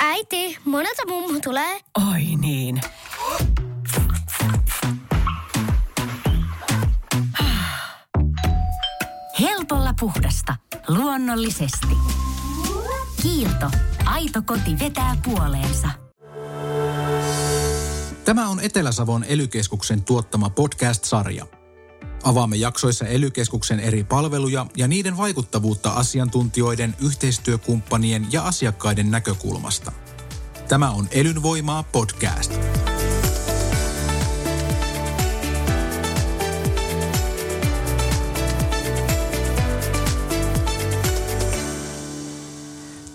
Äiti, monelta mummu tulee? Oi niin. Helpolla puhdasta. Luonnollisesti. Kiilto. Aito koti vetää puoleensa. Tämä on Etelä-Savon elykeskuksen tuottama podcast-sarja. Avaamme jaksoissa elykeskuksen eri palveluja ja niiden vaikuttavuutta asiantuntijoiden, yhteistyökumppanien ja asiakkaiden näkökulmasta. Tämä on Elynvoimaa podcast.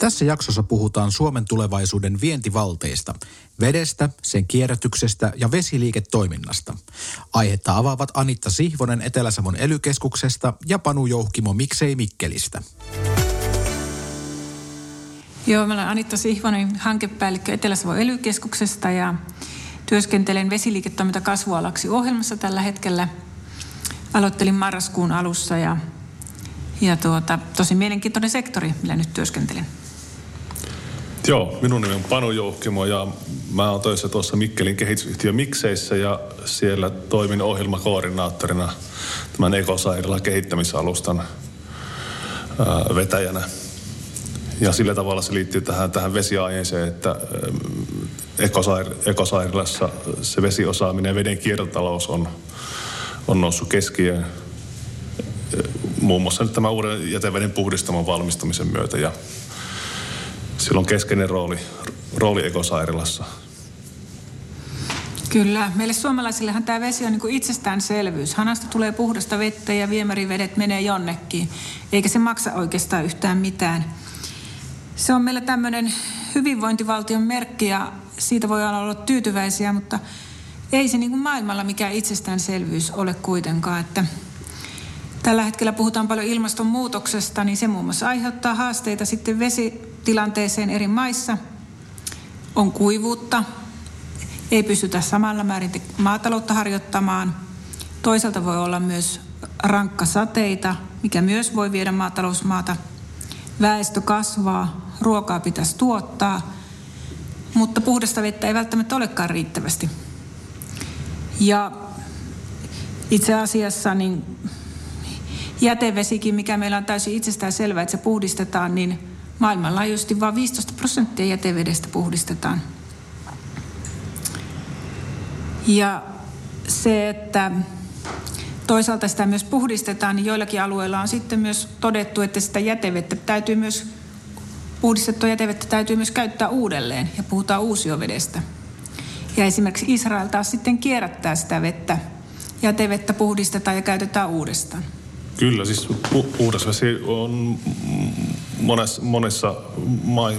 Tässä jaksossa puhutaan Suomen tulevaisuuden vientivalteista, vedestä, sen kierrätyksestä ja vesiliiketoiminnasta. Aihetta avaavat Anitta Sihvonen Etelä-Savon elykeskuksesta ja Panu Jouhkimo Miksei Mikkelistä. Joo, mä olen Anitta Sihvonen, hankepäällikkö Etelä-Savon elykeskuksesta ja työskentelen vesiliiketoiminta kasvualaksi ohjelmassa tällä hetkellä. Aloittelin marraskuun alussa ja, ja tuota, tosi mielenkiintoinen sektori, millä nyt työskentelen. Joo, minun nimi on Panu Jouhkimo ja mä oon töissä tuossa Mikkelin kehitysyhtiö Mikseissä ja siellä toimin ohjelmakoordinaattorina tämän Ekosairilla kehittämisalustan vetäjänä. Ja sillä tavalla se liittyy tähän, tähän vesiaiheeseen, että Ekosair, Ekosairillassa se vesiosaaminen ja veden kiertotalous on, on noussut keskiöön muun muassa nyt tämän uuden jäteveden puhdistamon valmistumisen myötä ja sillä on keskeinen rooli, rooli ekosairaalassa. Kyllä. Meille suomalaisillehan tämä vesi on niin kuin itsestäänselvyys. Hanasta tulee puhdasta vettä ja viemärivedet menee jonnekin, eikä se maksa oikeastaan yhtään mitään. Se on meillä tämmöinen hyvinvointivaltion merkki ja siitä voi olla tyytyväisiä, mutta ei se niin kuin maailmalla mikään itsestäänselvyys ole kuitenkaan. Että tällä hetkellä puhutaan paljon ilmastonmuutoksesta, niin se muun muassa aiheuttaa haasteita sitten vesitilanteeseen eri maissa. On kuivuutta, ei pystytä samalla määrin maataloutta harjoittamaan. Toisaalta voi olla myös rankka sateita, mikä myös voi viedä maatalousmaata. Väestö kasvaa, ruokaa pitäisi tuottaa, mutta puhdasta vettä ei välttämättä olekaan riittävästi. Ja itse asiassa niin jätevesikin, mikä meillä on täysin itsestään selvää, että se puhdistetaan, niin maailmanlaajuisesti vain 15 prosenttia jätevedestä puhdistetaan. Ja se, että toisaalta sitä myös puhdistetaan, niin joillakin alueilla on sitten myös todettu, että sitä jätevettä täytyy myös, puhdistettua jätevettä täytyy myös käyttää uudelleen ja puhutaan uusiovedestä. Ja esimerkiksi Israel taas sitten kierrättää sitä vettä, jätevettä puhdistetaan ja käytetään uudestaan. Kyllä, siis pu- puhdas vesi on monessa, monessa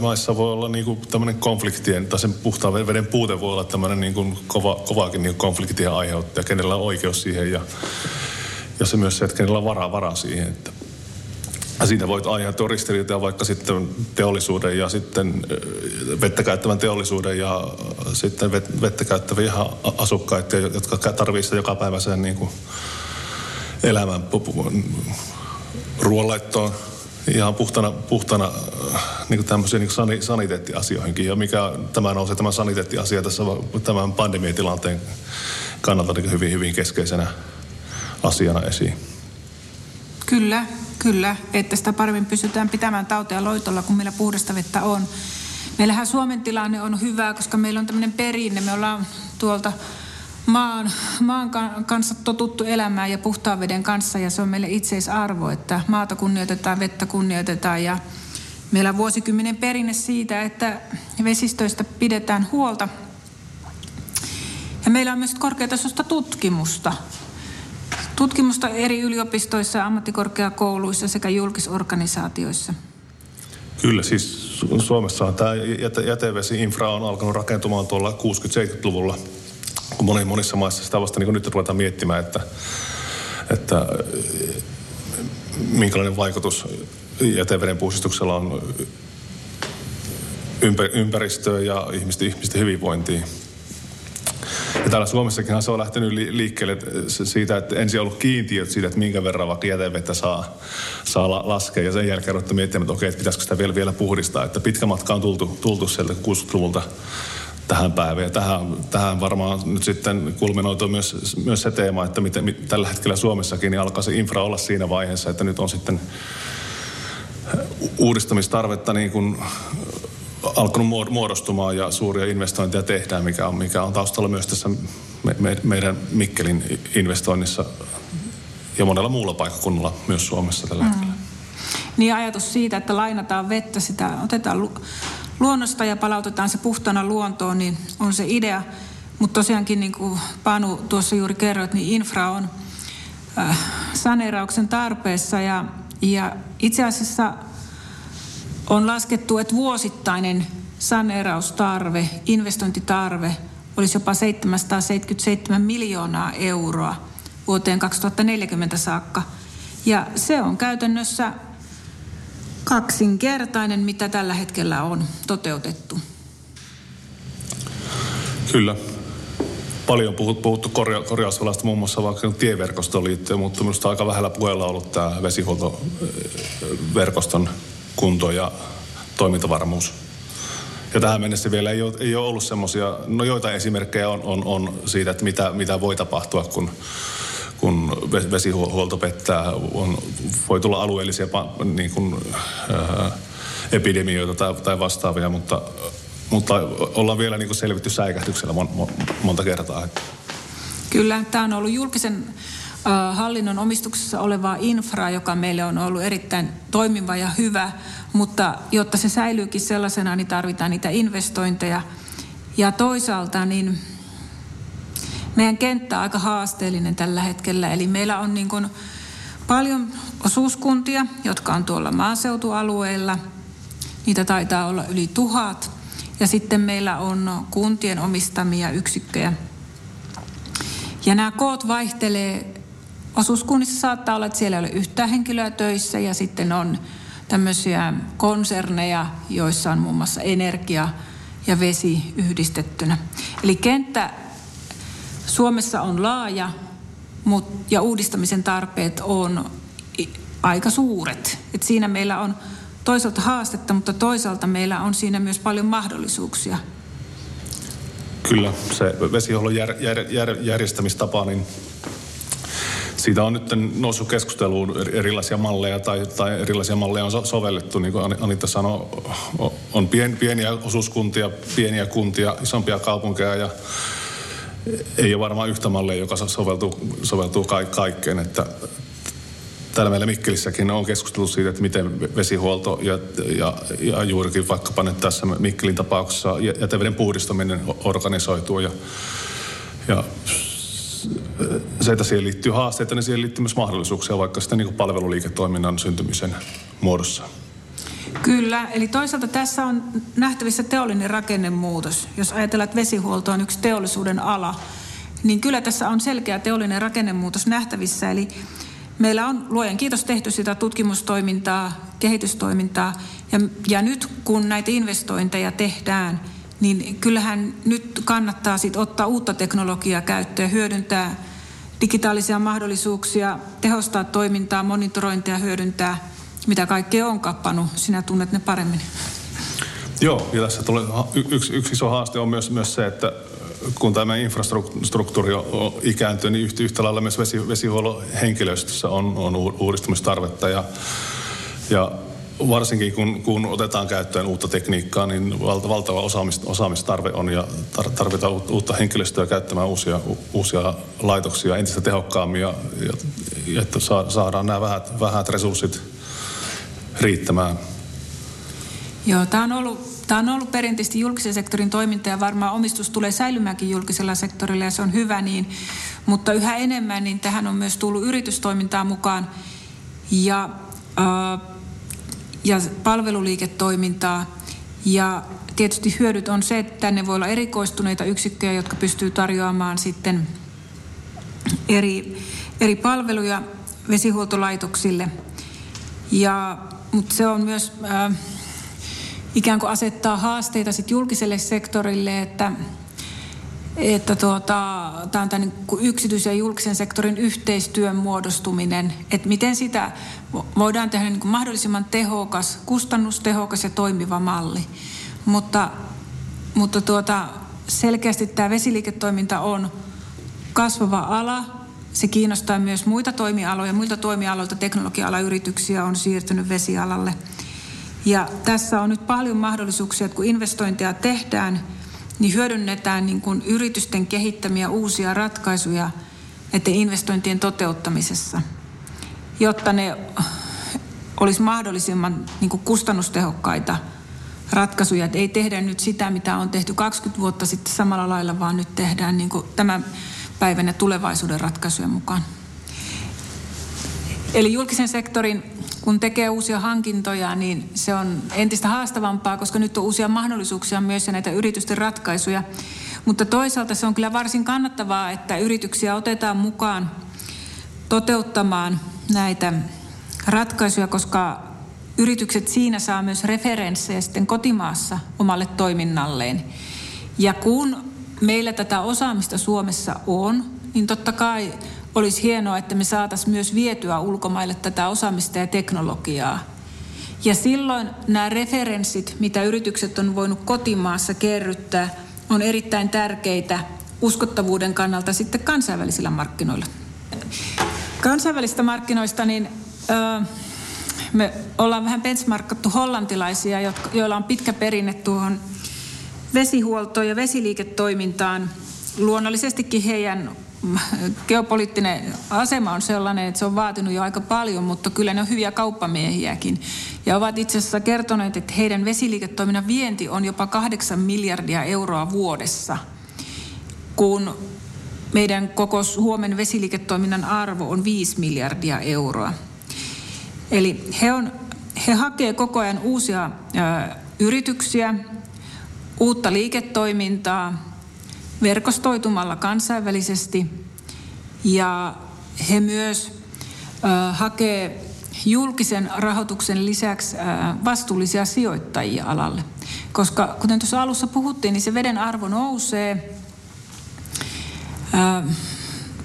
maissa voi olla niin tämmöinen konfliktien, tai sen puhtaan veden puute voi olla tämmöinen niin kova, kovaakin niin konfliktien aiheuttaja, kenellä on oikeus siihen ja, ja se myös se, että kenellä on varaa, varaa siihen. Että ja siitä voit aiheutua ristiriitoja vaikka sitten teollisuuden ja sitten vettä käyttävän teollisuuden ja sitten vettä käyttäviä asukkaita, jotka tarvitsevat sitä joka päivä sen niin elämän ruoanlaittoon ihan puhtana, puhtana niin tämmöisiin niin saniteettiasioihinkin. Ja mikä tämä nousee, tämä saniteettiasia tässä tämän pandemiatilanteen kannalta niin hyvin, hyvin keskeisenä asiana esiin. Kyllä, kyllä. Että sitä paremmin pystytään pitämään tautia loitolla, kun meillä puhdasta vettä on. Meillähän Suomen tilanne on hyvä, koska meillä on tämmöinen perinne. Me ollaan tuolta maan, maan kanssa totuttu elämään ja puhtaan veden kanssa ja se on meille itseisarvo, että maata kunnioitetaan, vettä kunnioitetaan ja meillä on vuosikymmenen perinne siitä, että vesistöistä pidetään huolta. Ja meillä on myös korkeatasoista tutkimusta. Tutkimusta eri yliopistoissa, ammattikorkeakouluissa sekä julkisorganisaatioissa. Kyllä, siis Suomessa tämä jätevesi-infra on alkanut rakentumaan tuolla 60-70-luvulla – moni, monissa maissa sitä vasta niin nyt ruvetaan miettimään, että, että minkälainen vaikutus jäteveden puhdistuksella on ympäristöön ja ihmisten, ihmisten hyvinvointiin. Ja täällä Suomessakin se on lähtenyt liikkeelle siitä, että ensin on ollut kiintiöt siitä, että minkä verran vaikka jätevettä saa, saa laskea. Ja sen jälkeen ruvettu miettimään, että okei, että pitäisikö sitä vielä, vielä puhdistaa. Että pitkä matka on tultu, tultu sieltä 60-luvulta tähän päivään. Ja tähän, tähän varmaan nyt sitten kulminoituu myös, myös se teema, että miten, mit, tällä hetkellä Suomessakin niin alkaa se infra olla siinä vaiheessa, että nyt on sitten uudistamistarvetta niin kuin alkanut muodostumaan ja suuria investointeja tehdään, mikä on, mikä on taustalla myös tässä me, me, meidän Mikkelin investoinnissa ja monella muulla paikkakunnalla myös Suomessa tällä mm. hetkellä. Niin ajatus siitä, että lainataan vettä, sitä otetaan lu- luonnosta ja palautetaan se puhtana luontoon, niin on se idea. Mutta tosiaankin niin kuin Panu tuossa juuri kerroit, niin infra on äh, saneerauksen tarpeessa ja, ja itse asiassa on laskettu, että vuosittainen saneeraustarve, investointitarve olisi jopa 777 miljoonaa euroa vuoteen 2040 saakka. Ja se on käytännössä kaksinkertainen, mitä tällä hetkellä on toteutettu. Kyllä. Paljon puhuttu, puhuttu korja, korjausvelasta muun muassa vaikka tieverkostoon liittyen, mutta minusta aika vähällä puheella ollut tämä vesihuoltoverkoston kunto ja toimintavarmuus. Ja tähän mennessä vielä ei ole, ei ole ollut semmoisia, no joita esimerkkejä on, on, on siitä, että mitä, mitä voi tapahtua, kun, kun vesihuolto pettää. On, voi tulla alueellisia niin kuin, ää, epidemioita tai, tai vastaavia, mutta, mutta ollaan vielä niin kuin selvitty säikähdyksellä mon, mon, monta kertaa. Kyllä, tämä on ollut julkisen hallinnon omistuksessa olevaa infraa, joka meille on ollut erittäin toimiva ja hyvä, mutta jotta se säilyykin sellaisena, niin tarvitaan niitä investointeja. Ja toisaalta niin meidän kenttä on aika haasteellinen tällä hetkellä, eli meillä on niin kuin paljon osuuskuntia, jotka on tuolla maaseutualueilla. Niitä taitaa olla yli tuhat. Ja sitten meillä on kuntien omistamia yksikköjä. Ja nämä koot vaihtelee osuuskunnissa saattaa olla, että siellä ei ole yhtään henkilöä töissä ja sitten on tämmöisiä konserneja, joissa on muun muassa energia ja vesi yhdistettynä. Eli kenttä Suomessa on laaja ja uudistamisen tarpeet on aika suuret. Et siinä meillä on toisaalta haastetta, mutta toisaalta meillä on siinä myös paljon mahdollisuuksia. Kyllä, se vesihuollon jär, jär, jär, järjestämistapa, niin siitä on nyt noussut keskusteluun erilaisia malleja tai, tai erilaisia malleja on sovellettu, niin kuin Anita sanoi, on pien, pieniä osuuskuntia, pieniä kuntia, isompia kaupunkeja ja ei ole varmaan yhtä mallia, joka soveltuu, soveltuu kaikkeen, että täällä meillä Mikkelissäkin on keskusteltu siitä, että miten vesihuolto ja, ja, ja juurikin vaikkapa nyt tässä Mikkelin tapauksessa jäteveden puhdistaminen organisoituu ja, ja se, että siihen liittyy haasteita, niin siihen liittyy myös mahdollisuuksia vaikka sitten niin palveluliiketoiminnan syntymisen muodossa. Kyllä, eli toisaalta tässä on nähtävissä teollinen rakennemuutos. Jos ajatellaan, että vesihuolto on yksi teollisuuden ala, niin kyllä tässä on selkeä teollinen rakennemuutos nähtävissä. Eli meillä on luojan kiitos tehty sitä tutkimustoimintaa, kehitystoimintaa. Ja, ja nyt kun näitä investointeja tehdään, niin kyllähän nyt kannattaa sit ottaa uutta teknologiaa käyttöön, hyödyntää digitaalisia mahdollisuuksia, tehostaa toimintaa, monitorointia, hyödyntää, mitä kaikkea on kappanu. Sinä tunnet ne paremmin. Joo, ja tässä tulee yksi, yksi iso haaste on myös, myös se, että kun tämä infrastruktuuri on ikääntynyt, niin yhtä, yhtä lailla myös vesi, vesihuollon henkilöstössä on, on uudistamistarvetta. Ja, ja varsinkin kun, kun otetaan käyttöön uutta tekniikkaa, niin valta, valtava osaamist, osaamistarve on ja tar, tarvitaan uutta henkilöstöä käyttämään uusia, uusia laitoksia entistä tehokkaammin ja, ja että saadaan nämä vähät, vähät resurssit riittämään. Joo, tämä on ollut Tämä on ollut perinteisesti julkisen sektorin toiminta ja varmaan omistus tulee säilymäänkin julkisella sektorilla ja se on hyvä niin. Mutta yhä enemmän niin tähän on myös tullut yritystoimintaa mukaan ja äh, ja palveluliiketoimintaa. Ja tietysti hyödyt on se, että tänne voi olla erikoistuneita yksikköjä, jotka pystyy tarjoamaan sitten eri, eri palveluja vesihuoltolaitoksille. Ja, mutta se on myös äh, ikään kuin asettaa haasteita sit julkiselle sektorille, että että tuota, tämä on tämän niin yksityisen ja julkisen sektorin yhteistyön muodostuminen, että miten sitä voidaan tehdä niin kuin mahdollisimman tehokas, kustannustehokas ja toimiva malli. Mutta, mutta tuota, selkeästi tämä vesiliiketoiminta on kasvava ala. Se kiinnostaa myös muita toimialoja. Muilta toimialoilta teknologia-alayrityksiä on siirtynyt vesialalle. Ja tässä on nyt paljon mahdollisuuksia, että kun investointeja tehdään – niin hyödynnetään niin kuin yritysten kehittämiä uusia ratkaisuja näiden investointien toteuttamisessa, jotta ne olisi mahdollisimman niin kuin kustannustehokkaita ratkaisuja. Että ei tehdä nyt sitä, mitä on tehty 20 vuotta sitten samalla lailla, vaan nyt tehdään niin kuin tämän päivän ja tulevaisuuden ratkaisuja mukaan. Eli julkisen sektorin kun tekee uusia hankintoja, niin se on entistä haastavampaa, koska nyt on uusia mahdollisuuksia myös ja näitä yritysten ratkaisuja. Mutta toisaalta se on kyllä varsin kannattavaa, että yrityksiä otetaan mukaan toteuttamaan näitä ratkaisuja, koska yritykset siinä saa myös referenssejä sitten kotimaassa omalle toiminnalleen. Ja kun meillä tätä osaamista Suomessa on, niin totta kai olisi hienoa, että me saataisiin myös vietyä ulkomaille tätä osaamista ja teknologiaa. Ja silloin nämä referenssit, mitä yritykset on voinut kotimaassa kerryttää, on erittäin tärkeitä uskottavuuden kannalta sitten kansainvälisillä markkinoilla. Kansainvälistä markkinoista, niin ö, me ollaan vähän benchmarkattu hollantilaisia, joilla on pitkä perinne tuohon vesihuoltoon ja vesiliiketoimintaan. Luonnollisestikin heidän geopoliittinen asema on sellainen, että se on vaatinut jo aika paljon, mutta kyllä ne on hyviä kauppamiehiäkin. Ja ovat itse asiassa kertoneet, että heidän vesiliiketoiminnan vienti on jopa 8 miljardia euroa vuodessa, kun meidän koko Suomen vesiliiketoiminnan arvo on 5 miljardia euroa. Eli he, on, he hakee koko ajan uusia ö, yrityksiä, uutta liiketoimintaa, verkostoitumalla kansainvälisesti ja he myös hakee julkisen rahoituksen lisäksi vastuullisia sijoittajia alalle. Koska kuten tuossa alussa puhuttiin, niin se veden arvo nousee.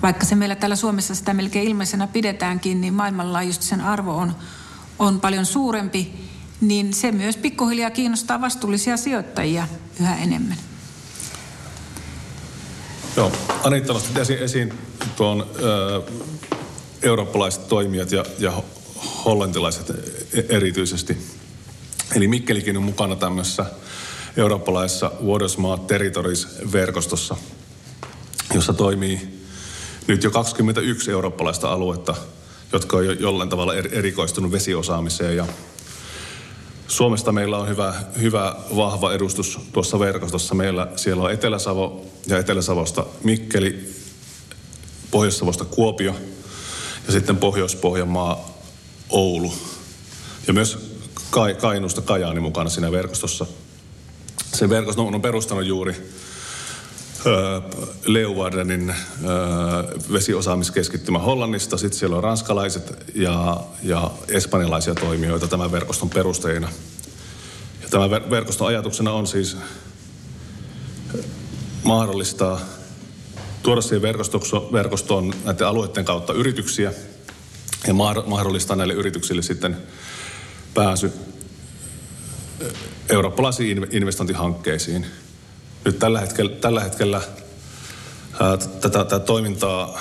Vaikka se meillä täällä Suomessa sitä melkein ilmeisenä pidetäänkin, niin maailmanlaajuisesti sen arvo on, on paljon suurempi, niin se myös pikkuhiljaa kiinnostaa vastuullisia sijoittajia yhä enemmän. Joo, Anitta nosti esiin, esiin tuon ö, eurooppalaiset toimijat ja, ja hollantilaiset e-, erityisesti. Eli Mikkelikin on mukana tämmöisessä eurooppalaisessa Watersmart Territories-verkostossa, jossa toimii nyt jo 21 eurooppalaista aluetta, jotka on jo jollain tavalla erikoistunut vesiosaamiseen ja Suomesta meillä on hyvä, hyvä, vahva edustus tuossa verkostossa. Meillä siellä on Etelä-Savo ja Etelä-Savosta Mikkeli, Pohjois-Savosta Kuopio ja sitten Pohjois-Pohjanmaa Oulu. Ja myös Kainuusta Kajaani mukana siinä verkostossa. Se verkosto on perustanut juuri Leuvardenin vesiosaamiskeskittymä Hollannista. Sitten siellä on ranskalaiset ja, ja espanjalaisia toimijoita tämän verkoston perusteina. Ja tämän verkoston ajatuksena on siis mahdollistaa tuoda siihen verkostoon näiden alueiden kautta yrityksiä ja mahdollistaa näille yrityksille sitten pääsy eurooppalaisiin investointihankkeisiin – nyt tällä hetkellä, tällä hetkellä ää, tätä, tätä toimintaa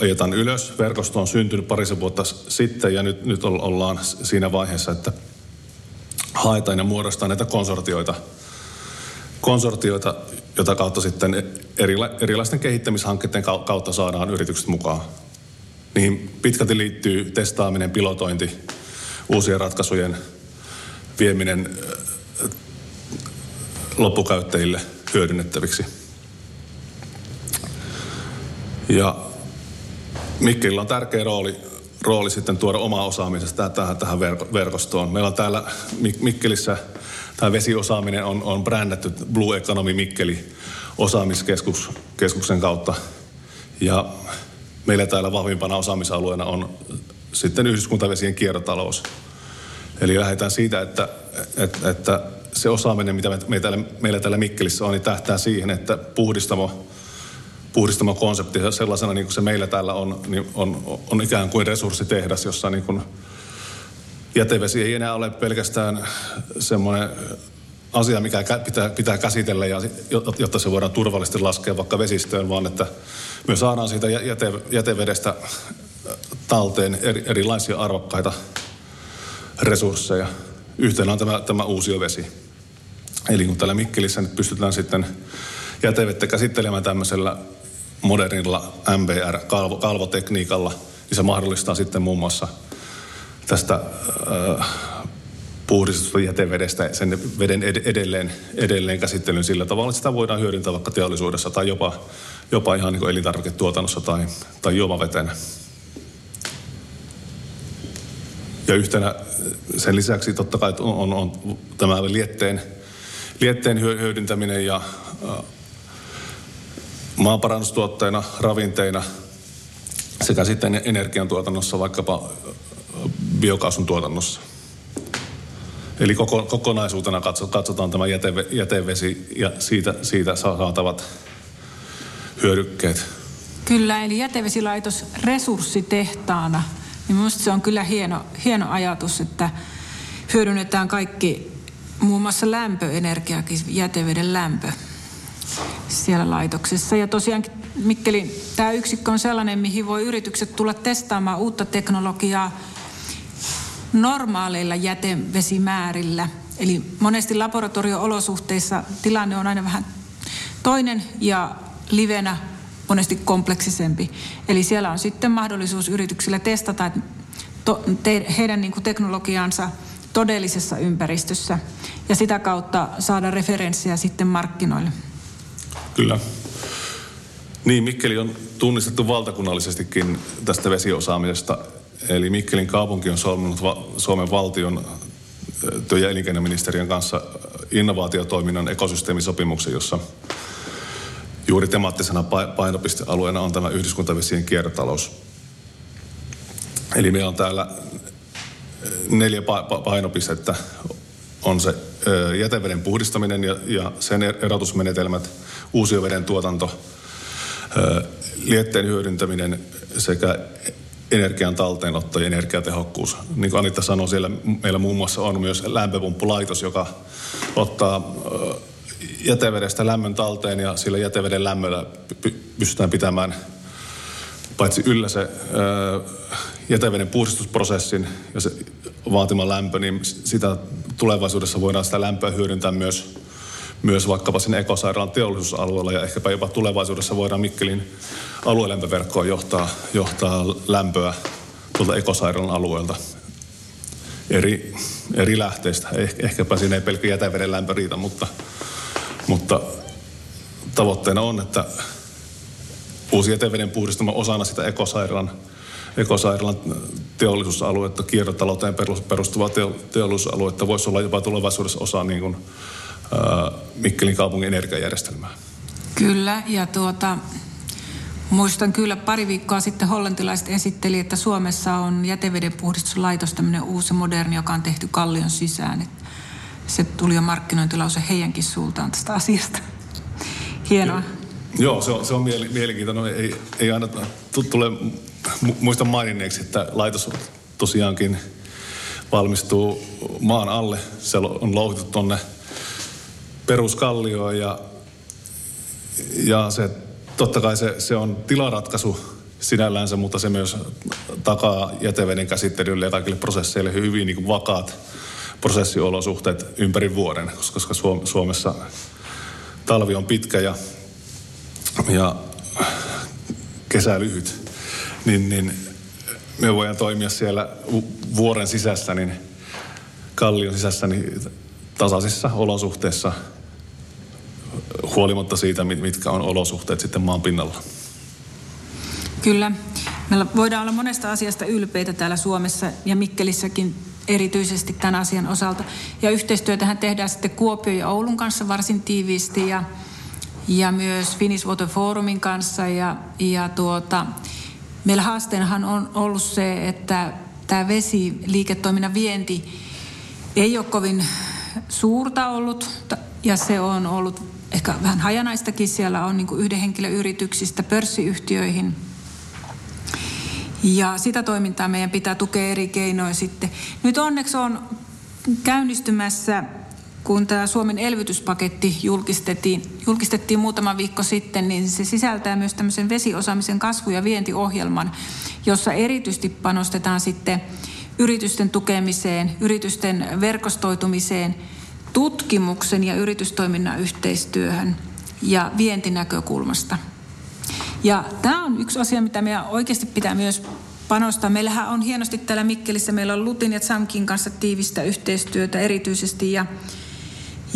ajetaan ylös. Verkosto on syntynyt parisen vuotta sitten ja nyt, nyt ollaan siinä vaiheessa, että haetaan ja muodostaa näitä konsortioita, konsortioita jota kautta sitten erila, erilaisten kehittämishankkeiden kautta saadaan yritykset mukaan. Niihin pitkälti liittyy testaaminen, pilotointi, uusien ratkaisujen vieminen loppukäyttäjille – hyödynnettäviksi. Ja Mikkelillä on tärkeä rooli, rooli sitten tuoda omaa osaamisesta tähän, tähän verkostoon. Meillä on täällä Mikkelissä tämä vesiosaaminen on, on brändätty Blue Economy Mikkeli osaamiskeskuksen kautta. Ja meillä täällä vahvimpana osaamisalueena on sitten yhdyskuntavesien kiertotalous. Eli lähdetään siitä, että, että, että se osaaminen, mitä me, me täällä, meillä täällä Mikkelissä on, niin tähtää siihen, että puhdistamo, puhdistamokonsepti sellaisena niin kuin se meillä täällä on, niin on, on ikään kuin resurssitehdas, jossa niin kuin jätevesi ei enää ole pelkästään semmoinen asia, mikä pitää, pitää käsitellä, ja, jotta se voidaan turvallisesti laskea vaikka vesistöön, vaan että me saadaan siitä jäte, jätevedestä talteen eri, erilaisia arvokkaita resursseja. Yhtenä on tämä, tämä vesi. Eli kun täällä Mikkelissä nyt pystytään sitten jätevettä käsittelemään tämmöisellä modernilla MBR-kalvotekniikalla, niin se mahdollistaa sitten muun muassa tästä äh, puhdistetusta jätevedestä sen veden edelleen, edelleen käsittelyn sillä tavalla, että sitä voidaan hyödyntää vaikka teollisuudessa tai jopa, jopa ihan niin elintarviketuotannossa tai, tai juomavetenä. Ja yhtenä sen lisäksi totta kai on, on, on tämä lietteen, lietteen hyödyntäminen ja maanparannustuotteina, ravinteina sekä sitten energiantuotannossa, vaikkapa biokaasun tuotannossa. Eli koko, kokonaisuutena katsotaan tämä jäteve, jätevesi ja siitä, siitä saatavat hyödykkeet. Kyllä, eli jätevesilaitos resurssitehtaana, niin minusta se on kyllä hieno, hieno ajatus, että hyödynnetään kaikki, muun muassa lämpöenergiakin, jäteveden lämpö siellä laitoksessa. Ja tosiaankin Mikkelin tämä yksikkö on sellainen, mihin voi yritykset tulla testaamaan uutta teknologiaa normaaleilla jätevesimäärillä. Eli monesti laboratorio-olosuhteissa tilanne on aina vähän toinen ja livenä monesti kompleksisempi. Eli siellä on sitten mahdollisuus yrityksillä testata te, heidän niin kuin teknologiansa todellisessa ympäristössä ja sitä kautta saada referenssiä sitten markkinoille. Kyllä. Niin, Mikkeli on tunnistettu valtakunnallisestikin tästä vesiosaamisesta Eli Mikkelin kaupunki on solminut va- Suomen valtion työ- ja elinkeinoministeriön kanssa innovaatiotoiminnan ekosysteemisopimuksen, jossa juuri temaattisena painopistealueena on tämä yhdyskuntavesien kiertotalous. Eli meillä on täällä neljä painopistettä. On se jäteveden puhdistaminen ja, ja sen er-, erotusmenetelmät, uusioveden tuotanto, lietteen hyödyntäminen sekä energian talteenotto ja energiatehokkuus. Niin kuin Anita sanoi, siellä meillä muun muassa on myös lämpöpumppulaitos, joka ottaa jätevedestä lämmön talteen ja sillä jäteveden lämmöllä pystytään pitämään paitsi yllä se jäteveden puhdistusprosessin ja se vaatima lämpö, niin sitä tulevaisuudessa voidaan sitä lämpöä hyödyntää myös myös vaikkapa sen ekosairaalan teollisuusalueella ja ehkäpä jopa tulevaisuudessa voidaan Mikkelin aluelämpöverkkoon johtaa, johtaa lämpöä tuolta ekosairaalan alueelta eri, eri lähteistä. Eh, ehkäpä siinä ei pelkkä jäteveden lämpö riitä, mutta, mutta tavoitteena on, että uusi jäteveden puhdistama osana sitä ekosairaalan, ekosairaalan teollisuusaluetta, kiertotalouteen perustuvaa teollisuusaluetta voisi olla jopa tulevaisuudessa osa niin kuin Mikkelin kaupungin energiajärjestelmää. Kyllä, ja tuota, muistan kyllä pari viikkoa sitten hollantilaiset esitteli, että Suomessa on jäteveden puhdistuslaitos, tämmöinen uusi moderni, joka on tehty kallion sisään. Et se tuli jo markkinointilause heidänkin suultaan tästä asiasta. Hienoa. Joo, se on, se on mielenkiintoinen. No, ei, ei aina tule muista maininneeksi, että laitos tosiaankin valmistuu maan alle. Se on louhittu tuonne peruskallioon ja, ja se, totta kai se, se on tilaratkaisu sinällänsä, mutta se myös takaa jäteveden käsittelylle ja kaikille prosesseille hyvin niin kuin vakaat prosessiolosuhteet ympäri vuoden, koska Suomessa talvi on pitkä ja, ja kesä lyhyt, niin, niin me voidaan toimia siellä vuoren sisässä, niin kallion sisässä niin tasaisissa olosuhteissa – huolimatta siitä, mitkä on olosuhteet sitten maan pinnalla. Kyllä. Meillä voidaan olla monesta asiasta ylpeitä täällä Suomessa ja Mikkelissäkin erityisesti tämän asian osalta. Ja yhteistyötähän tehdään sitten Kuopio ja Oulun kanssa varsin tiiviisti ja, ja myös Finnish Water Forumin kanssa. Ja, ja tuota, meillä haasteenahan on ollut se, että tämä vesiliiketoiminnan vienti ei ole kovin suurta ollut ja se on ollut ehkä vähän hajanaistakin. Siellä on niin yhden henkilön yrityksistä pörssiyhtiöihin. Ja sitä toimintaa meidän pitää tukea eri keinoin sitten. Nyt onneksi on käynnistymässä kun tämä Suomen elvytyspaketti julkistettiin, julkistettiin muutama viikko sitten, niin se sisältää myös tämmöisen vesiosaamisen kasvu- ja vientiohjelman, jossa erityisesti panostetaan sitten yritysten tukemiseen, yritysten verkostoitumiseen, tutkimuksen ja yritystoiminnan yhteistyöhön ja vientinäkökulmasta. Ja tämä on yksi asia, mitä meidän oikeasti pitää myös panostaa. Meillähän on hienosti täällä Mikkelissä, meillä on Lutin ja Zamkin kanssa tiivistä yhteistyötä erityisesti ja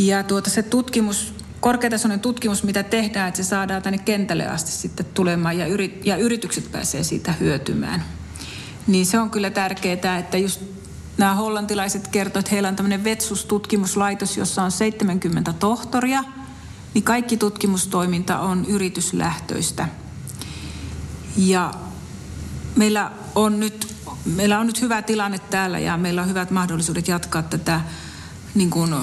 ja tuota, se tutkimus, korkeatasoinen tutkimus, mitä tehdään, että se saadaan tänne kentälle asti sitten tulemaan ja, yrit, ja yritykset pääsee siitä hyötymään. Niin se on kyllä tärkeää, että just nämä hollantilaiset kertovat, että heillä on tämmöinen Vetsus-tutkimuslaitos, jossa on 70 tohtoria, niin kaikki tutkimustoiminta on yrityslähtöistä. Ja meillä on nyt, meillä on nyt hyvä tilanne täällä ja meillä on hyvät mahdollisuudet jatkaa tätä niin kuin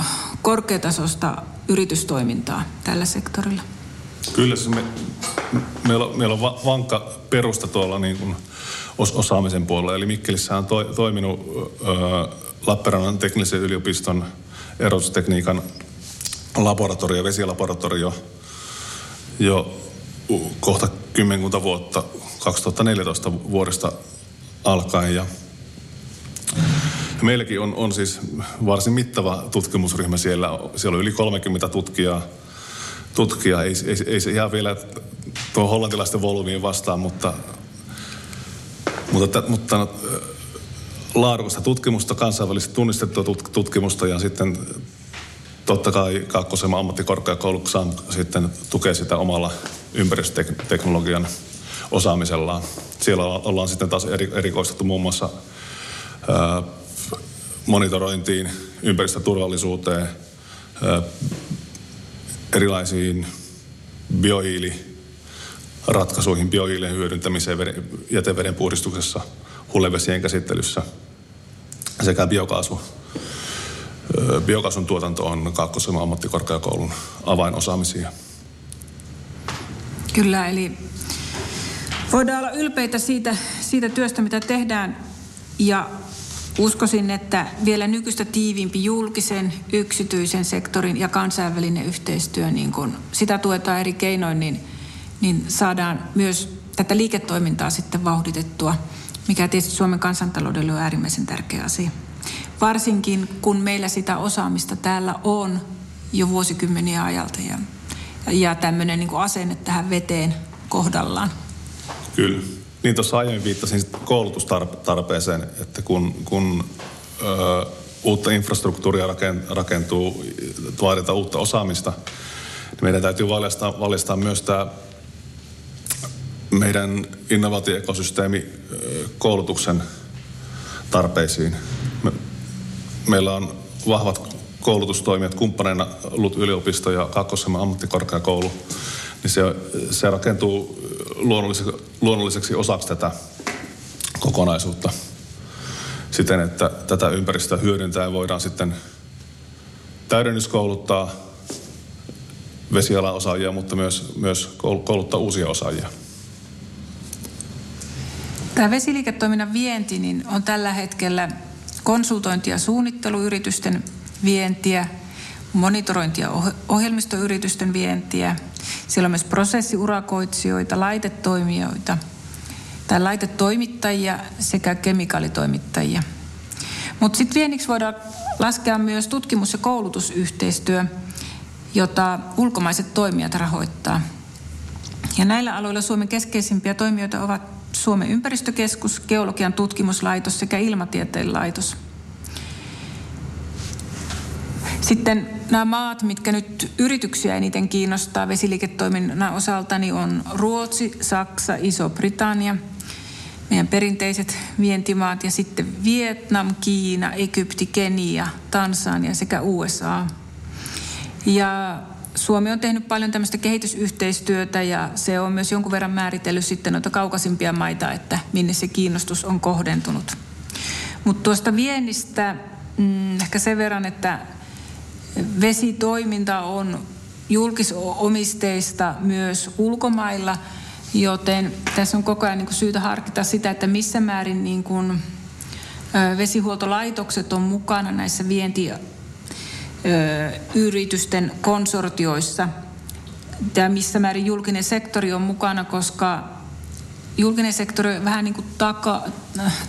korkeatasosta yritystoimintaa tällä sektorilla? Kyllä, se me, meillä, on, meillä on va, vankka perusta tuolla niin kuin os, osaamisen puolella. Eli Mikkelissä on to, toiminut ö, Lappeenrannan teknillisen yliopiston erotustekniikan laboratorio, vesilaboratorio jo kohta kymmenkunta vuotta, 2014 vuodesta alkaen. Ja meilläkin on, on siis varsin mittava tutkimusryhmä siellä. Siellä on yli 30 tutkijaa. tutkijaa. Ei, ei, ei se ihan vielä tuo hollantilaisten volyymiin vastaan, mutta, mutta, mutta laadukasta tutkimusta, kansainvälisesti tunnistettua tutkimusta ja sitten totta kai Kaakkoseman ammattikorkeakoulu sitten tukea sitä omalla ympäristöteknologian osaamisellaan. Siellä ollaan sitten taas erikoistettu muun muassa monitorointiin, ympäristöturvallisuuteen, erilaisiin biohiiliratkaisuihin, biohiilien hyödyntämiseen jäteveden puhdistuksessa, hullevesien käsittelyssä sekä biokaasu. Biokaasun tuotanto on kaakkois ammattikorkeakoulun avainosaamisia. Kyllä, eli voidaan olla ylpeitä siitä, siitä työstä, mitä tehdään. Ja Uskoisin, että vielä nykyistä tiiviimpi julkisen, yksityisen sektorin ja kansainvälinen yhteistyö, niin kun sitä tuetaan eri keinoin, niin, niin saadaan myös tätä liiketoimintaa sitten vauhditettua, mikä tietysti Suomen kansantaloudelle on äärimmäisen tärkeä asia. Varsinkin kun meillä sitä osaamista täällä on jo vuosikymmeniä ajalta ja, ja tämmöinen niin asenne tähän veteen kohdallaan. Kyllä. Niin tuossa aiemmin viittasin koulutustarpeeseen, että kun, kun ö, uutta infrastruktuuria rakentuu, vaaditaan uutta osaamista, niin meidän täytyy valjastaa, valjastaa myös tämä meidän innovaatioekosysteemi koulutuksen tarpeisiin. Me, meillä on vahvat koulutustoimijat kumppaneina LUT-yliopisto ja Kaakkois-Suomen ammattikorkeakoulu, niin se, se rakentuu luonnolliseksi, luonnolliseksi osaksi tätä kokonaisuutta siten, että tätä ympäristöä hyödyntäen voidaan sitten täydennyskouluttaa vesialan osaajia, mutta myös, myös kouluttaa uusia osaajia. Tämä vesiliiketoiminnan vienti niin on tällä hetkellä konsultointi- ja suunnitteluyritysten vientiä, monitorointi- ja ohjelmistoyritysten vientiä, siellä on myös prosessiurakoitsijoita, laitetoimijoita tai laitetoimittajia sekä kemikaalitoimittajia. Mutta sitten vieniksi voidaan laskea myös tutkimus- ja koulutusyhteistyö, jota ulkomaiset toimijat rahoittaa. Ja näillä aloilla Suomen keskeisimpiä toimijoita ovat Suomen ympäristökeskus, Geologian tutkimuslaitos sekä Ilmatieteen laitos – sitten nämä maat, mitkä nyt yrityksiä eniten kiinnostaa vesiliiketoiminnan osalta, niin on Ruotsi, Saksa, Iso-Britannia, meidän perinteiset vientimaat ja sitten Vietnam, Kiina, Egypti, Kenia, Tansania sekä USA. Ja Suomi on tehnyt paljon tämmöistä kehitysyhteistyötä ja se on myös jonkun verran määritellyt sitten noita kaukaisimpia maita, että minne se kiinnostus on kohdentunut. Mutta tuosta viennistä mm, ehkä sen verran, että vesitoiminta on julkisomisteista myös ulkomailla, joten tässä on koko ajan niin syytä harkita sitä, että missä määrin niin kuin, vesihuoltolaitokset on mukana näissä vientiyritysten konsortioissa ja missä määrin julkinen sektori on mukana, koska julkinen sektori on vähän niin kuin taka,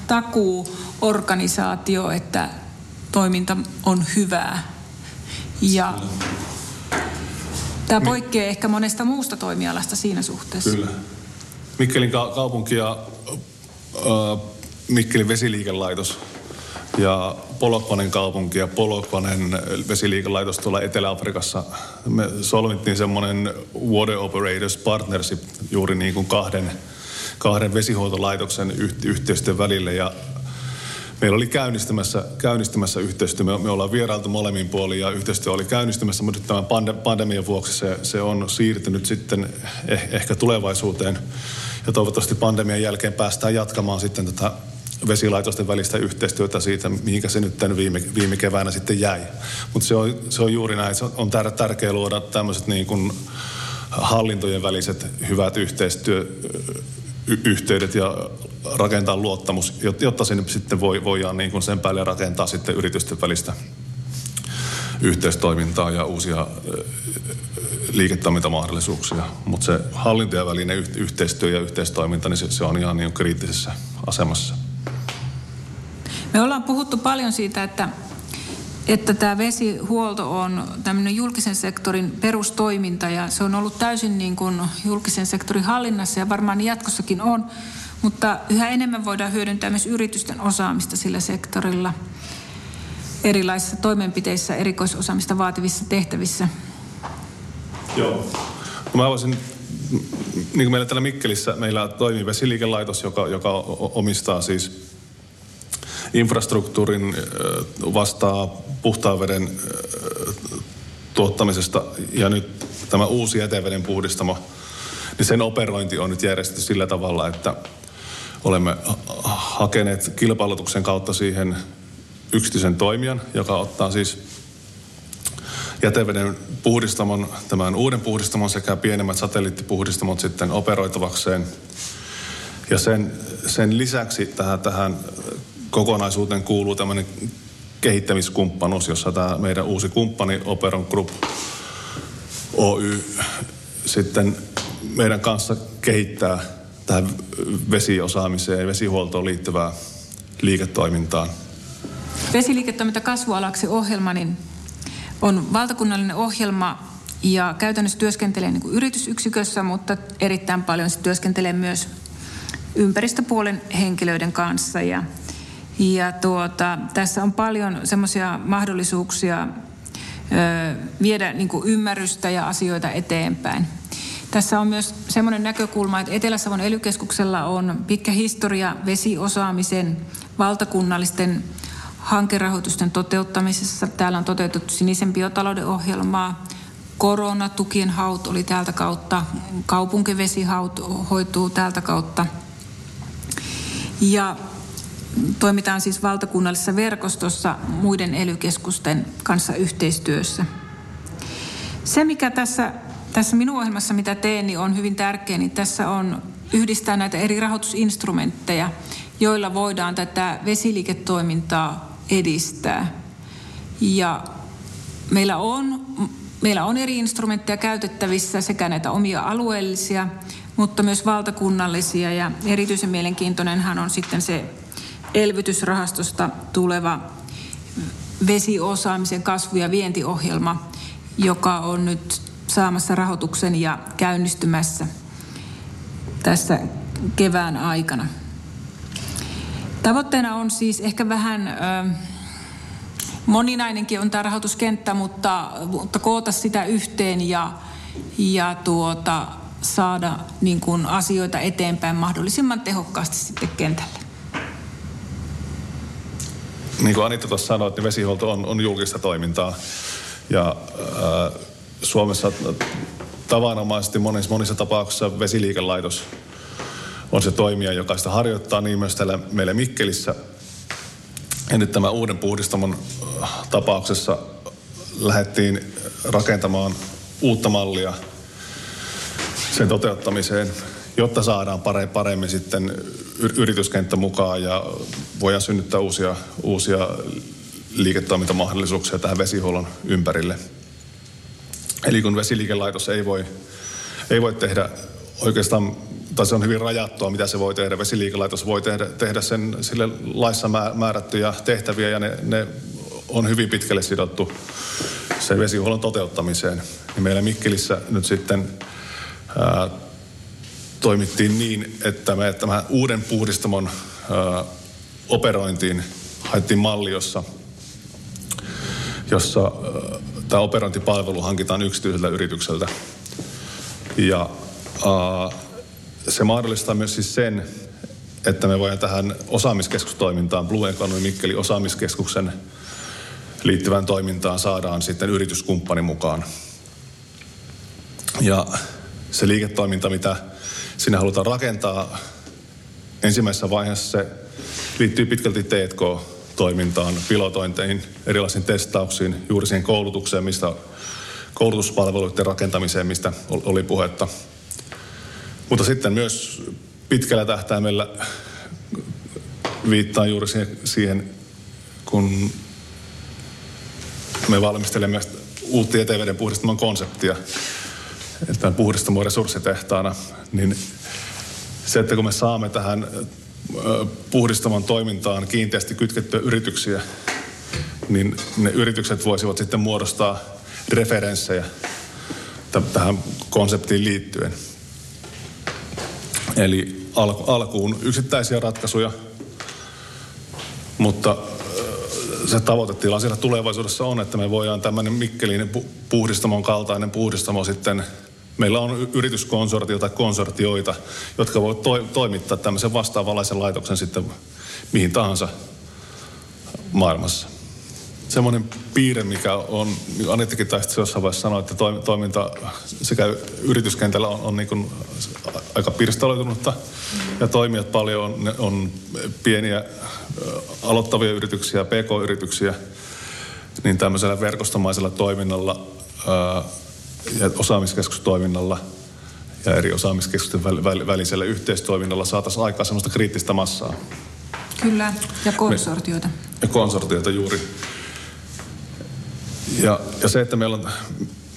takuuorganisaatio, että toiminta on hyvää. Ja tämä poikkeaa ehkä monesta muusta toimialasta siinä suhteessa. Kyllä. Mikkelin ka- kaupunki ja äh, Mikkelin vesiliikelaitos ja Polokvanen kaupunki ja Polokvanen vesiliikelaitos tuolla Etelä-Afrikassa. Me solmittiin semmoinen Water Operators Partnership juuri niin kuin kahden, kahden vesihuoltolaitoksen yhteistyön välille ja Meillä oli käynnistymässä, käynnistymässä yhteistyö. Me, me ollaan vierailtu molemmin puolin ja yhteistyö oli käynnistymässä, mutta nyt tämän pandemian vuoksi se, se on siirtynyt sitten eh, ehkä tulevaisuuteen. Ja toivottavasti pandemian jälkeen päästään jatkamaan sitten tätä vesilaitosten välistä yhteistyötä siitä, mihinkä se nyt viime, viime keväänä sitten jäi. Mutta se on, se on juuri näin. Se on tär, tärkeää luoda tämmöiset niin kuin hallintojen väliset hyvät yhteistyöyhteydet ja rakentaa luottamus, jotta sinne sitten voi, voidaan niin kuin sen päälle rakentaa sitten yritysten välistä yhteistoimintaa ja uusia liiketoimintamahdollisuuksia. Mutta se hallintojen välinen yhteistyö ja yhteistoiminta, niin se, se on ihan niin kriittisessä asemassa. Me ollaan puhuttu paljon siitä, että, että tämä vesihuolto on tämmöinen julkisen sektorin perustoiminta ja se on ollut täysin niin kuin julkisen sektorin hallinnassa ja varmaan jatkossakin on. Mutta yhä enemmän voidaan hyödyntää myös yritysten osaamista sillä sektorilla erilaisissa toimenpiteissä, erikoisosaamista vaativissa tehtävissä. Joo. Mä voisin, niin kuin meillä täällä Mikkelissä, meillä toimii vesiliikelaitos, joka, joka omistaa siis infrastruktuurin, vastaa puhtaan veden tuottamisesta ja nyt tämä uusi jäteveden puhdistamo, niin sen operointi on nyt järjestetty sillä tavalla, että olemme hakeneet kilpailutuksen kautta siihen yksityisen toimijan, joka ottaa siis jäteveden puhdistamon, tämän uuden puhdistamon sekä pienemmät satelliittipuhdistamot sitten operoitavakseen. Ja sen, sen lisäksi tähän, tähän kokonaisuuteen kuuluu tämmöinen kehittämiskumppanuus, jossa tämä meidän uusi kumppani Operon Group Oy sitten meidän kanssa kehittää tähän vesiosaamiseen ja vesihuoltoon liittyvää liiketoimintaan. Vesiliiketoiminta kasvualaksi ohjelma niin on valtakunnallinen ohjelma ja käytännössä työskentelee niin kuin yritysyksikössä, mutta erittäin paljon se työskentelee myös ympäristöpuolen henkilöiden kanssa. Ja, ja tuota, tässä on paljon semmoisia mahdollisuuksia ö, viedä niin ymmärrystä ja asioita eteenpäin. Tässä on myös semmoinen näkökulma, että Etelä-Savon ely on pitkä historia vesiosaamisen valtakunnallisten hankerahoitusten toteuttamisessa. Täällä on toteutettu sinisen biotalouden ohjelmaa. Koronatukien haut oli täältä kautta. Kaupunkivesihaut hoituu täältä kautta. Ja toimitaan siis valtakunnallisessa verkostossa muiden ely kanssa yhteistyössä. Se, mikä tässä tässä minun ohjelmassa, mitä teen, niin on hyvin tärkeä, niin tässä on yhdistää näitä eri rahoitusinstrumentteja, joilla voidaan tätä vesiliiketoimintaa edistää. Ja meillä on, meillä on eri instrumentteja käytettävissä, sekä näitä omia alueellisia, mutta myös valtakunnallisia. Ja erityisen mielenkiintoinenhan on sitten se elvytysrahastosta tuleva vesiosaamisen kasvu- ja vientiohjelma, joka on nyt saamassa rahoituksen ja käynnistymässä tässä kevään aikana. Tavoitteena on siis ehkä vähän moninainenkin on tämä rahoituskenttä, mutta, mutta koota sitä yhteen ja, ja tuota, saada niin kuin asioita eteenpäin mahdollisimman tehokkaasti sitten kentälle. Niin kuin Anita tuossa sanoi, että vesihuolto on, on julkista toimintaa. Ja äh, Suomessa tavanomaisesti monissa, monissa tapauksissa vesiliikelaitos on se toimija, joka sitä harjoittaa niin myös täällä meillä Mikkelissä. Ja nyt tämän uuden puhdistamon äh, tapauksessa lähdettiin rakentamaan uutta mallia sen toteuttamiseen, jotta saadaan paremmin sitten yrityskenttä mukaan ja voidaan synnyttää uusia, uusia liiketoimintamahdollisuuksia tähän vesihuollon ympärille. Eli kun vesiliikelaitos ei voi, ei voi tehdä oikeastaan, tai se on hyvin rajattua, mitä se voi tehdä. Vesiliikelaitos voi tehdä, tehdä sen sille laissa määrättyjä tehtäviä ja ne, ne on hyvin pitkälle sidottu sen vesihuollon toteuttamiseen. Ja meillä Mikkelissä nyt sitten ää, toimittiin niin, että me tämän uuden puhdistamon ää, operointiin haettiin malli, jossa, jossa ää, tämä operointipalvelu hankitaan yksityiseltä yritykseltä. Ja ää, se mahdollistaa myös siis sen, että me voidaan tähän osaamiskeskustoimintaan, Blue Economy Mikkeli osaamiskeskuksen liittyvään toimintaan saadaan sitten yrityskumppani mukaan. Ja se liiketoiminta, mitä sinne halutaan rakentaa, ensimmäisessä vaiheessa se liittyy pitkälti T&K-toimintaan, pilotointeihin, erilaisiin testauksiin, juuri siihen koulutukseen, mistä koulutuspalveluiden rakentamiseen, mistä oli puhetta. Mutta sitten myös pitkällä tähtäimellä viittaa juuri siihen, kun me valmistelemme uutta jäteveden puhdistamon konseptia, että puhdistamon resurssitehtaana, niin se, että kun me saamme tähän puhdistamon toimintaan kiinteästi kytkettyjä yrityksiä, niin ne yritykset voisivat sitten muodostaa referenssejä tähän konseptiin liittyen. Eli alkuun yksittäisiä ratkaisuja, mutta se tavoitetila siellä tulevaisuudessa on, että me voidaan tämmöinen Mikkelin puhdistamon kaltainen puhdistamo sitten Meillä on yrityskonsortio tai konsortioita, jotka voivat to- toimittaa tämmöisen vastaavanlaisen laitoksen sitten mihin tahansa maailmassa. Semmoinen piirre, mikä on, Anittikin taisi jossain vaiheessa sanoa, että toiminta sekä yrityskentällä on, on niin kuin aika pirstaloitunutta ja toimijat paljon on, on pieniä aloittavia yrityksiä, pk-yrityksiä, niin tämmöisellä verkostomaisella toiminnalla ää, ja osaamiskeskustoiminnalla ja eri osaamiskeskusten välisellä yhteistoiminnalla saataisiin aikaa semmoista kriittistä massaa. Kyllä, ja konsortioita. Ja konsortioita juuri. Ja, ja se, että meillä on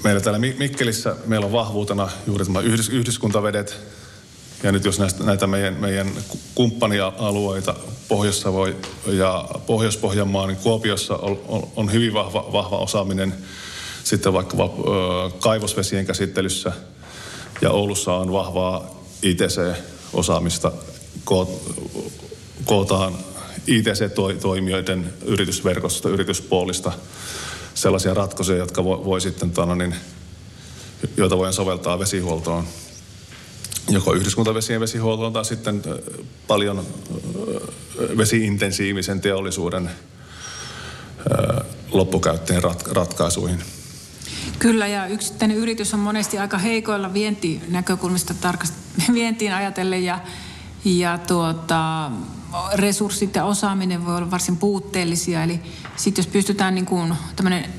meillä täällä Mikkelissä meillä on vahvuutena juuri tämä yhdys, yhdyskuntavedet, ja nyt jos näistä, näitä meidän, meidän kumppanialueita pohjois ja Pohjois-Pohjanmaa, niin Kuopiossa on, on, on hyvin vahva, vahva osaaminen. Sitten vaikka ö, kaivosvesien käsittelyssä ja Oulussa on vahvaa ITC-osaamista. Ko, kootaan ITC-toimijoiden yritysverkosta, yrityspuolista sellaisia ratkaisuja, jotka voi, voi sitten, tana, niin, joita voidaan soveltaa vesihuoltoon joko yhdyskuntavesien vesihuoltoon tai sitten paljon vesiintensiivisen teollisuuden loppukäyttäjien ratkaisuihin. Kyllä, ja yksittäinen yritys on monesti aika heikoilla vientinäkökulmista tarkast- vientiin ajatellen, ja, ja tuota, resurssit ja osaaminen voi olla varsin puutteellisia. Eli sitten jos pystytään niin kuin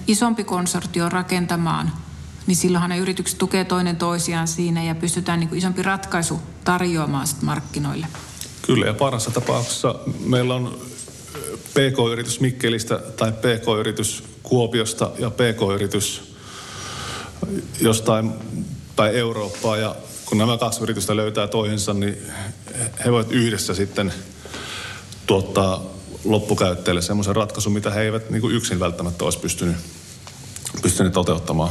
isompi konsortio rakentamaan – niin silloinhan ne yritykset tukee toinen toisiaan siinä ja pystytään niin kuin isompi ratkaisu tarjoamaan sitten markkinoille. Kyllä, ja parassa tapauksessa meillä on PK-yritys Mikkelistä tai PK-yritys Kuopiosta ja PK-yritys jostain päin Eurooppaa. Ja kun nämä kaksi yritystä löytää toisensa, niin he voivat yhdessä sitten tuottaa loppukäyttäjälle semmoisen ratkaisun, mitä he eivät niin kuin yksin välttämättä olisi pystynyt, pystynyt toteuttamaan.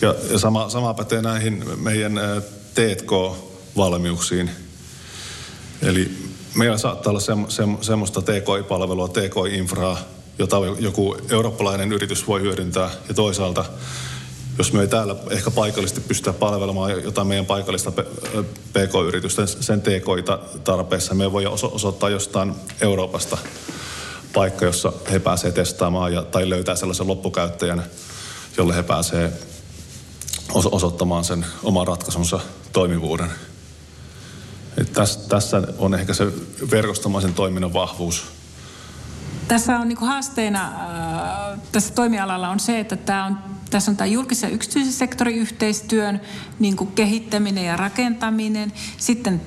Ja, ja sama, sama pätee näihin meidän T&K-valmiuksiin. Eli meillä saattaa olla se, se, semmoista TKI-palvelua, TKI-infraa, jota joku eurooppalainen yritys voi hyödyntää. Ja toisaalta, jos me ei täällä ehkä paikallisesti pystytä palvelemaan jotain meidän paikallista PK-yritystä sen TKI-tarpeessa, me voi osoittaa jostain Euroopasta paikka, jossa he pääsevät testaamaan ja, tai löytää sellaisen loppukäyttäjän, jolle he pääsevät osoittamaan sen oman ratkaisunsa toimivuuden. Et tässä, tässä on ehkä se verkostomaisen toiminnan vahvuus. Tässä on niinku haasteena äh, tässä toimialalla on se, että tämä on, tässä on tämä julkisen ja yksityisen sektorin yhteistyön niin kuin kehittäminen ja rakentaminen. Sitten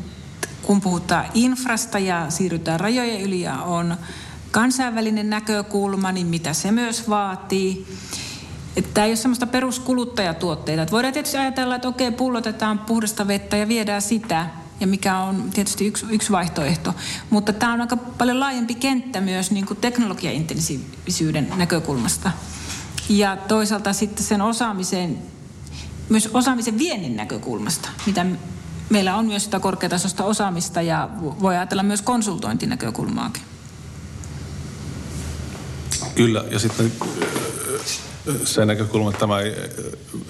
kun puhutaan infrasta ja siirrytään rajojen yli ja on kansainvälinen näkökulma, niin mitä se myös vaatii. Että tämä ei ole semmoista peruskuluttajatuotteita. Että voidaan tietysti ajatella, että okei, pullotetaan puhdasta vettä ja viedään sitä, ja mikä on tietysti yksi, yksi vaihtoehto. Mutta tämä on aika paljon laajempi kenttä myös niin kuin teknologiaintensiivisyyden näkökulmasta. Ja toisaalta sitten sen osaamisen, myös osaamisen viennin näkökulmasta, mitä meillä on myös sitä korkeatasosta osaamista ja voi ajatella myös konsultointinäkökulmaakin. Kyllä, ja sitten se näkökulma, että tämä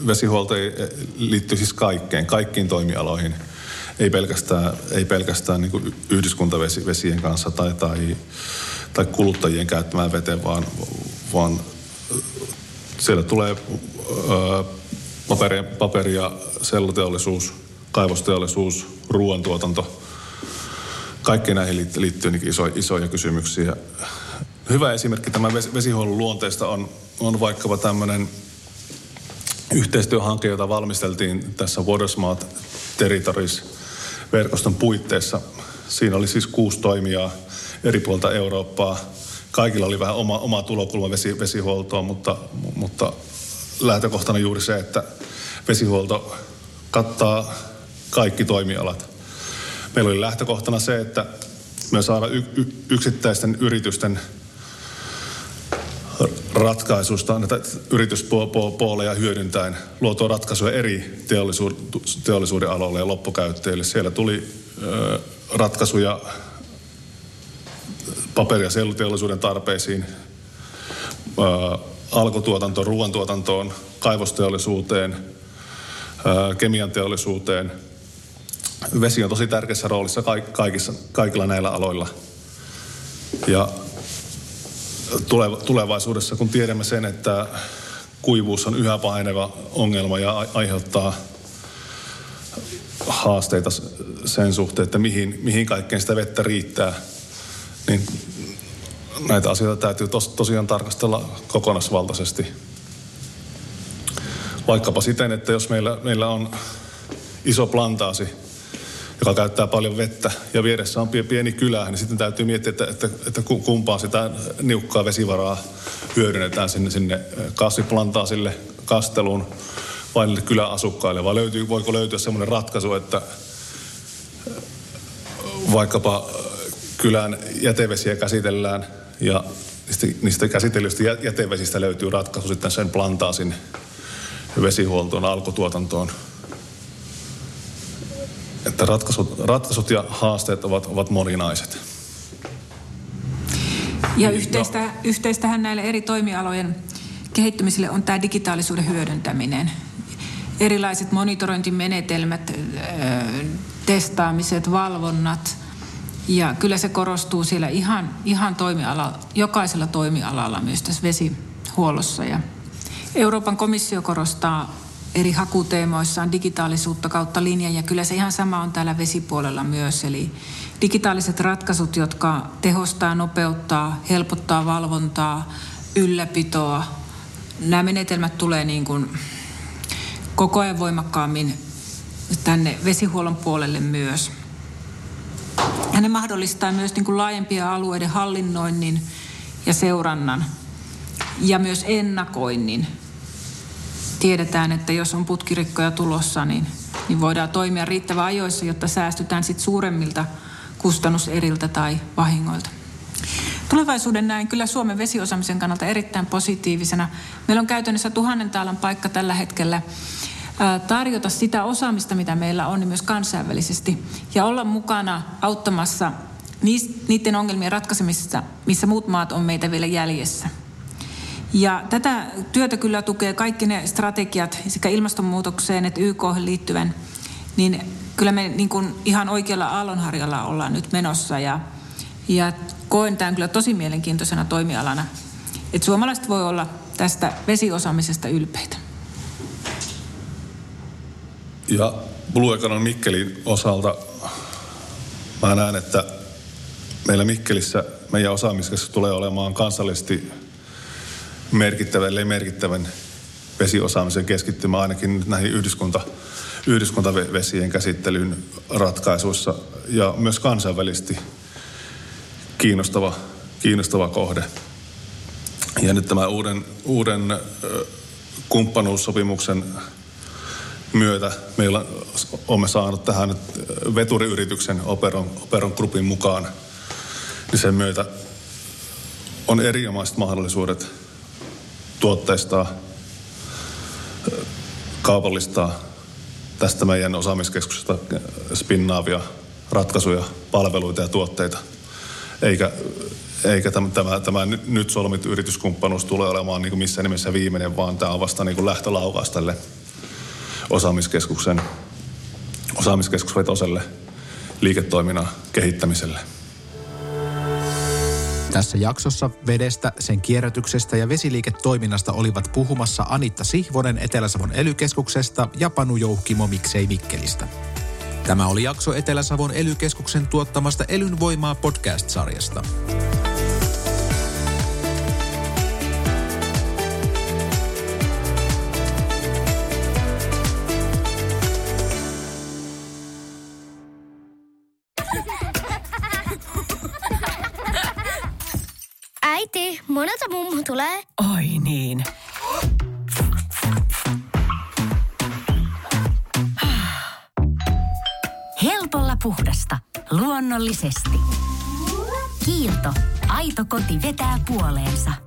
vesihuolto ei liittyy siis kaikkeen, kaikkiin toimialoihin. Ei pelkästään, ei pelkästään niin yhdyskuntavesien kanssa tai, tai, tai kuluttajien käyttämään veteen, vaan, vaan siellä tulee paperi, paperi- ja selluteollisuus, kaivosteollisuus, ruoantuotanto. Kaikki näihin liittyy niin iso, isoja kysymyksiä. Hyvä esimerkki tämän vesihuollon luonteesta on, on vaikkapa tämmöinen yhteistyöhanke, jota valmisteltiin tässä Watersmart Territories verkoston puitteissa. Siinä oli siis kuusi toimijaa eri puolta Eurooppaa. Kaikilla oli vähän oma, oma tulokulma vesi, vesihuoltoon, mutta, mutta lähtökohtana juuri se, että vesihuolto kattaa kaikki toimialat. Meillä oli lähtökohtana se, että me saadaan y- y- yksittäisten yritysten ratkaisusta, näitä yrityspuoleja hyödyntäen luotua ratkaisuja eri teollisuuden aloille ja loppukäyttäjille. Siellä tuli ratkaisuja paperi- ja selluteollisuuden tarpeisiin, ö, alkutuotantoon, ruoantuotantoon, kaivosteollisuuteen, kemian teollisuuteen. Vesi on tosi tärkeässä roolissa kaikissa, kaikilla näillä aloilla. Ja tulevaisuudessa, kun tiedämme sen, että kuivuus on yhä paheneva ongelma ja aiheuttaa haasteita sen suhteen, että mihin, mihin kaikkeen sitä vettä riittää, niin näitä asioita täytyy tos, tosiaan tarkastella kokonaisvaltaisesti. Vaikkapa siten, että jos meillä, meillä on iso plantaasi, joka käyttää paljon vettä ja vieressä on pieni kylä, niin sitten täytyy miettiä, että, että, että kumpaa sitä niukkaa vesivaraa hyödynnetään sinne, sinne kasviplantaasille, kasteluun vai niille kyläasukkaille, vai löytyy, voiko löytyä semmoinen ratkaisu, että vaikkapa kylän jätevesiä käsitellään ja niistä, niistä käsitellyistä jätevesistä löytyy ratkaisu sitten sen plantaasin vesihuoltoon, alkutuotantoon – että ratkaisut, ratkaisut ja haasteet ovat, ovat moninaiset. Ja yhteistä, no. yhteistähän näille eri toimialojen kehittymiselle on tämä digitaalisuuden hyödyntäminen. Erilaiset monitorointimenetelmät, testaamiset, valvonnat. Ja kyllä se korostuu siellä ihan, ihan toimiala, jokaisella toimialalla myös tässä vesihuollossa. Ja Euroopan komissio korostaa eri hakuteemoissaan digitaalisuutta kautta linjan ja kyllä se ihan sama on täällä vesipuolella myös. Eli digitaaliset ratkaisut, jotka tehostaa, nopeuttaa, helpottaa valvontaa, ylläpitoa. Nämä menetelmät tulee niin kuin koko ajan voimakkaammin tänne vesihuollon puolelle myös. Ja ne mahdollistaa myös niin kuin laajempia alueiden hallinnoinnin ja seurannan ja myös ennakoinnin tiedetään, että jos on putkirikkoja tulossa, niin, niin voidaan toimia riittävän ajoissa, jotta säästytään sit suuremmilta kustannuseriltä tai vahingoilta. Tulevaisuuden näin kyllä Suomen vesiosaamisen kannalta erittäin positiivisena. Meillä on käytännössä tuhannen taalan paikka tällä hetkellä tarjota sitä osaamista, mitä meillä on, niin myös kansainvälisesti. Ja olla mukana auttamassa niiden ongelmien ratkaisemisessa, missä muut maat on meitä vielä jäljessä. Ja tätä työtä kyllä tukee kaikki ne strategiat sekä ilmastonmuutokseen että YK liittyvän, niin kyllä me niin kuin ihan oikealla aallonharjalla ollaan nyt menossa ja, ja koen tämän kyllä tosi mielenkiintoisena toimialana. Että suomalaiset voi olla tästä vesiosaamisesta ylpeitä. Ja Blue Econon Mikkelin osalta mä näen, että meillä Mikkelissä meidän osaamiskeskus tulee olemaan kansallisesti merkittävän, ellei merkittävän vesiosaamisen keskittymä ainakin näihin yhdyskunta, yhdyskuntavesien käsittelyyn ratkaisuissa ja myös kansainvälisesti kiinnostava, kiinnostava kohde. Ja nyt tämä uuden, uuden kumppanuussopimuksen myötä meillä olemme saaneet tähän veturiyrityksen Operon, Operon Groupin mukaan, niin sen myötä on erinomaiset mahdollisuudet tuotteistaa, kaupallistaa tästä meidän osaamiskeskuksesta spinnaavia ratkaisuja, palveluita ja tuotteita. Eikä, eikä tämä, tämä, tämä nyt solmittu yrityskumppanuus tule olemaan niin kuin missään nimessä viimeinen, vaan tämä on vasta niin kuin lähtölaukaus tälle osaamiskeskuksen, osaamiskeskusvetoiselle liiketoiminnan kehittämiselle. Tässä jaksossa vedestä, sen kierrätyksestä ja vesiliiketoiminnasta olivat puhumassa Anitta Sihvonen Etelä-Savon elykeskuksesta ja Panu Jouhkimo Miksei Mikkelistä. Tämä oli jakso Etelä-Savon elykeskuksen tuottamasta Elynvoimaa podcast-sarjasta. Tulee? Oi niin. Helpolla puhdasta. Luonnollisesti. Kiilto. Aito koti vetää puoleensa.